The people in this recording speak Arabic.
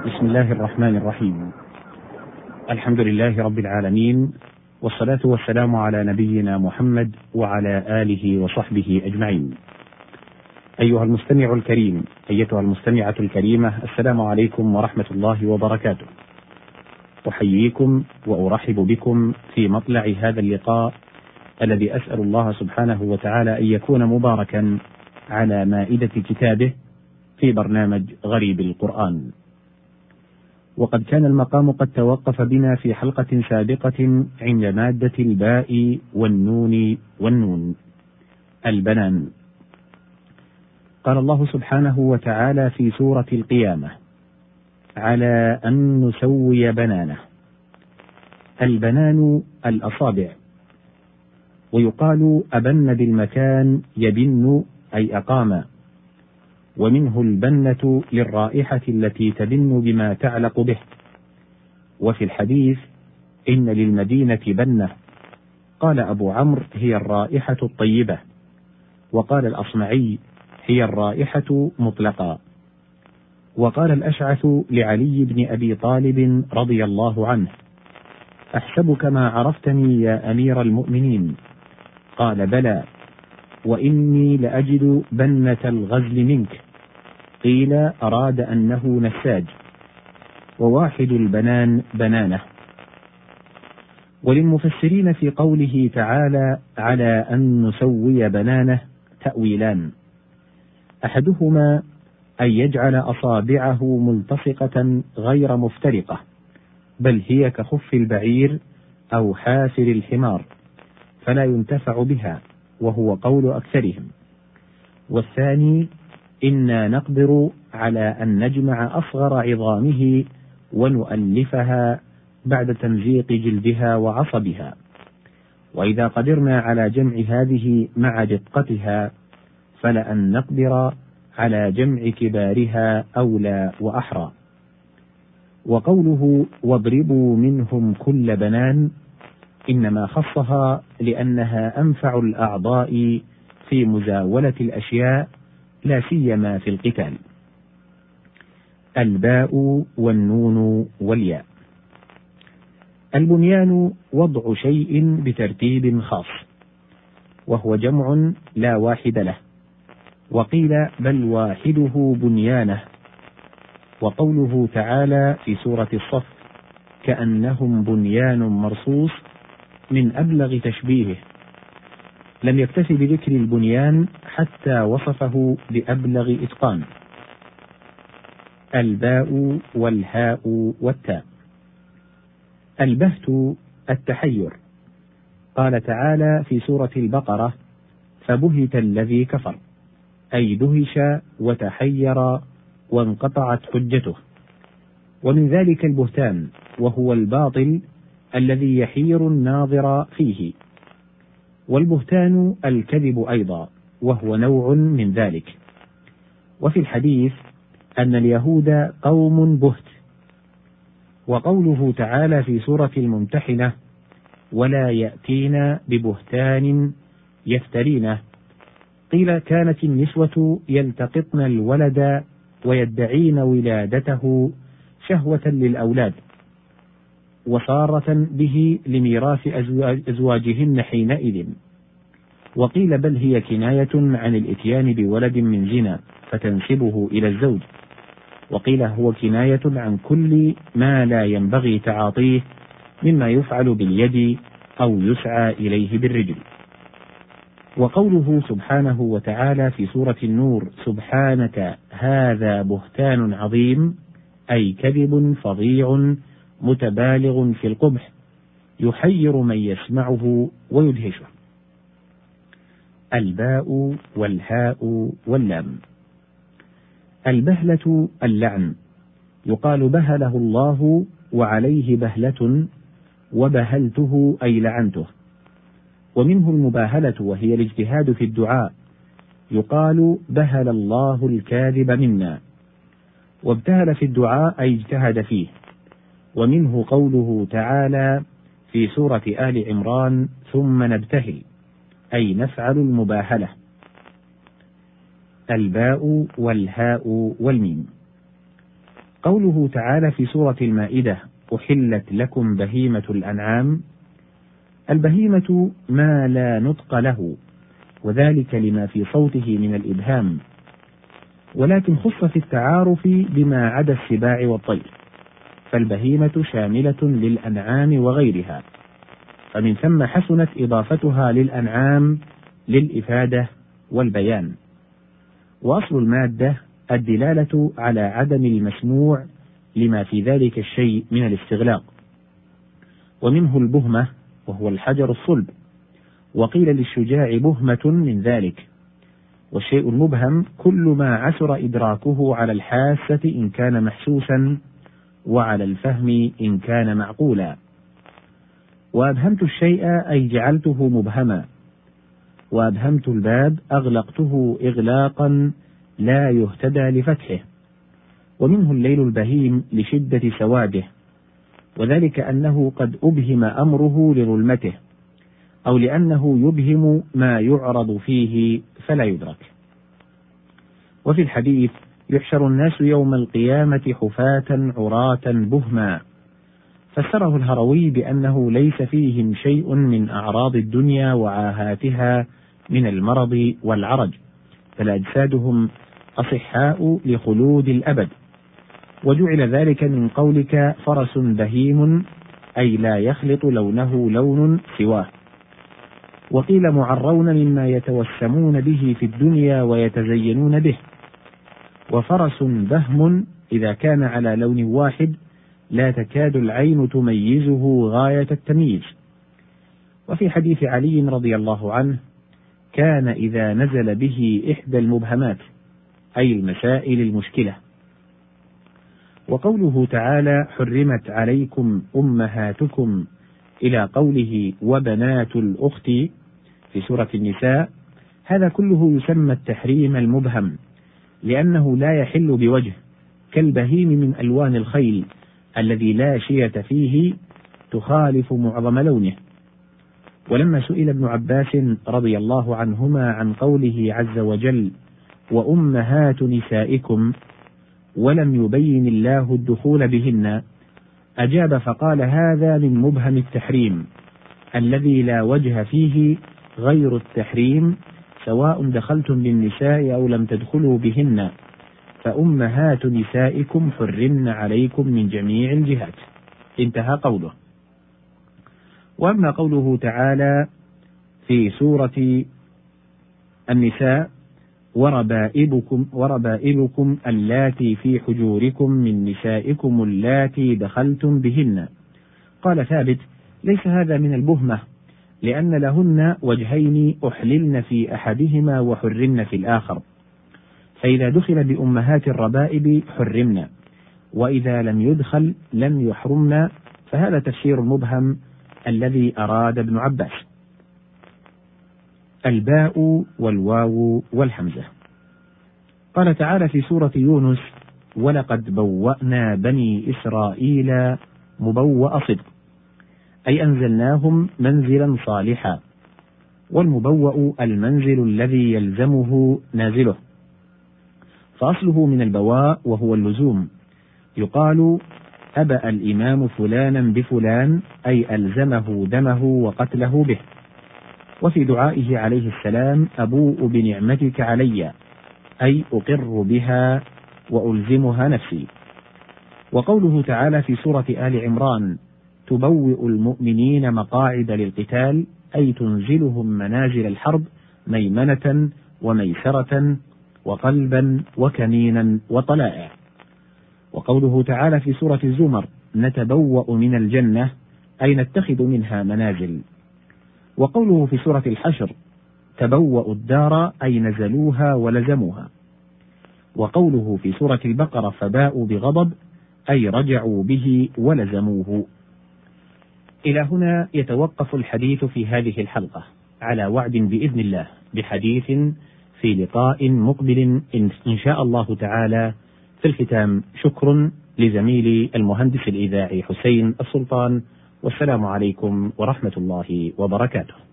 بسم الله الرحمن الرحيم. الحمد لله رب العالمين والصلاة والسلام على نبينا محمد وعلى آله وصحبه أجمعين. أيها المستمع الكريم أيتها المستمعة الكريمة السلام عليكم ورحمة الله وبركاته. أحييكم وأرحب بكم في مطلع هذا اللقاء الذي أسأل الله سبحانه وتعالى أن يكون مباركا على مائدة كتابه في برنامج غريب القرآن. وقد كان المقام قد توقف بنا في حلقة سابقة عند مادة الباء والنون والنون. البنان. قال الله سبحانه وتعالى في سورة القيامة: على أن نسوي بنانه. البنان الأصابع ويقال أبن بالمكان يبن أي أقام ومنه البنة للرائحة التي تبن بما تعلق به. وفي الحديث إن للمدينة بنة. قال أبو عمرو هي الرائحة الطيبة. وقال الأصمعي هي الرائحة مطلقا وقال الأشعث لعلي بن أبي طالب رضي الله عنه أحسبك ما عرفتني يا أمير المؤمنين. قال بلى. وإني لأجد بنة الغزل منك. قيل أراد أنه نساج. وواحد البنان بنانة. وللمفسرين في قوله تعالى على أن نسوي بنانة تأويلان. أحدهما أن يجعل أصابعه ملتصقة غير مفترقة بل هي كخف البعير أو حافر الحمار فلا ينتفع بها. وهو قول أكثرهم. والثاني إنا نقدر على أن نجمع أصغر عظامه ونؤلفها بعد تمزيق جلدها وعصبها. وإذا قدرنا على جمع هذه مع دقتها فلأن نقدر على جمع كبارها أولى وأحرى. وقوله واضربوا منهم كل بنان إنما خصها لأنها أنفع الأعضاء في مزاولة الأشياء لا سيما في القتال. الباء والنون والياء. البنيان وضع شيء بترتيب خاص، وهو جمع لا واحد له، وقيل بل واحدة بنيانه، وقوله تعالى في سورة الصف: كأنهم بنيان مرصوص من أبلغ تشبيهه. لم يكتف بذكر البنيان حتى وصفه بأبلغ إتقان. الباء والهاء والتاء. البهت التحير. قال تعالى في سورة البقرة فبهت الذي كفر. أي دهش وتحير وانقطعت حجته. ومن ذلك البهتان وهو الباطل الذي يحير الناظر فيه. والبهتان الكذب أيضا وهو نوع من ذلك. وفي الحديث أن اليهود قوم بهت. وقوله تعالى في سورة الممتحنة ولا يأتين ببهتان يفترينه قيل كانت النسوة يلتقطن الولد ويدعين ولادته شهوة للأولاد وصارة به لميراث أزواجهن حينئذ. وقيل بل هي كناية عن الإتيان بولد من زنا فتنسبه إلى الزوج. وقيل هو كناية عن كل ما لا ينبغي تعاطيه مما يفعل باليد أو يسعى إليه بالرجل. وقوله سبحانه وتعالى في سورة النور سبحانك هذا بهتان عظيم أي كذب فظيع متبالغ في القبح يحير من يسمعه ويدهشه. الباء والهاء واللام. البهلة اللعن. يقال بهله الله وعليه بهلة وبهلته أي لعنته. ومنه المباهلة وهي الاجتهاد في الدعاء. يقال بهل الله الكاذب منا. وابتهل في الدعاء أي اجتهد فيه. ومنه قوله تعالى في سورة آل عمران ثم نبتهل أي نفعل المباهلة. الباء والهاء والميم. قوله تعالى في سورة المائدة أحلت لكم بهيمة الأنعام. البهيمة ما لا نطق له وذلك لما في صوته من الإبهام. ولكن خص في التعارف بما عدا السباع والطير. فالبهيمة شاملة للأنعام وغيرها. فمن ثم حسنت إضافتها للأنعام للإفادة والبيان. وأصل المادة الدلالة على عدم المسموع لما في ذلك الشيء من الاستغلاق. ومنه البهمة وهو الحجر الصلب. وقيل للشجاع بهمة من ذلك. والشيء المبهم كل ما عسر إدراكه على الحاسة إن كان محسوسا وعلى الفهم إن كان معقولا. وأبهمت الشيء أي جعلته مبهما. وأبهمت الباب أغلقته إغلاقا لا يهتدى لفتحه. ومنه الليل البهيم لشدة سواده. وذلك أنه قد أبهم أمره لظلمته. أو لأنه يبهم ما يعرض فيه فلا يدرك. وفي الحديث يحشر الناس يوم القيامة حفاة عراة بهما. فسره الهروي بأنه ليس فيهم شيء من أعراض الدنيا وعاهاتها من المرض والعرج بل أجسادهم أصحاء لخلود الأبد. وجعل ذلك من قولك فرس بهيم أي لا يخلط لونه لون سواه. وقيل معرون مما يتوسمون به في الدنيا ويتزينون به. وفرس بهم إذا كان على لون واحد لا تكاد العين تميزه غاية التمييز. وفي حديث علي رضي الله عنه كان إذا نزل به إحدى المبهمات أي المسائل المشكلة. وقوله تعالى حرمت عليكم أمهاتكم إلى قوله وبنات الأخت في سورة النساء هذا كله يسمى التحريم المبهم. لأنه لا يحل بوجه كالبهيم من ألوان الخيل الذي لا شية فيه تخالف معظم لونه. ولما سئل ابن عباس رضي الله عنهما عن قوله عز وجل وأمهات نسائكم ولم يبين الله الدخول بهن أجاب فقال هذا من مبهم التحريم الذي لا وجه فيه غير التحريم سواء دخلتم بالنساء أو لم تدخلوا بهن فأمهات نسائكم حرمن عليكم من جميع الجهات. انتهى قوله. وأما قوله تعالى في سورة النساء وربائبكم وربائبكم اللاتي في حجوركم من نسائكم اللاتي دخلتم بهن. قال ثابت ليس هذا من البهمة لأن لهن وجهين أحللن في أحدهما وحرمن في الآخر. فإذا دخل بأمهات الربائب حرمن وإذا لم يدخل لم يحرمن فهذا تفسير مبهم الذي أراد ابن عباس. الباء والواو والحمزة. قال تعالى في سورة يونس ولقد بوأنا بني إسرائيل مبوأ صدق. أي أنزلناهم منزلا صالحا. والمبوأ المنزل الذي يلزمه نازله. فأصله من البواء وهو اللزوم. يقال أبأ الإمام فلانا بفلان أي ألزمه دمه وقتله به. وفي دعائه عليه السلام أبوء بنعمتك علي أي أقر بها وألزمها نفسي. وقوله تعالى في سورة آل عمران تبوئ المؤمنين مقاعد للقتال أي تنزلهم منازل الحرب ميمنة وميسرة وقلبا وكنينا وطلائع وقوله تعالى في سورة الزمر نتبوأ من الجنة أي نتخذ منها منازل. وقوله في سورة الحشر تبوأوا الدار أي نزلوها ولزموها. وقوله في سورة البقرة فباءوا بغضب أي رجعوا به ولزموه. إلى هنا يتوقف الحديث في هذه الحلقة على وعد بإذن الله بحديث في لقاء مقبل إن شاء الله تعالى. في الختام شكر لزميلي المهندس الإذاعي حسين السلطان والسلام عليكم ورحمة الله وبركاته.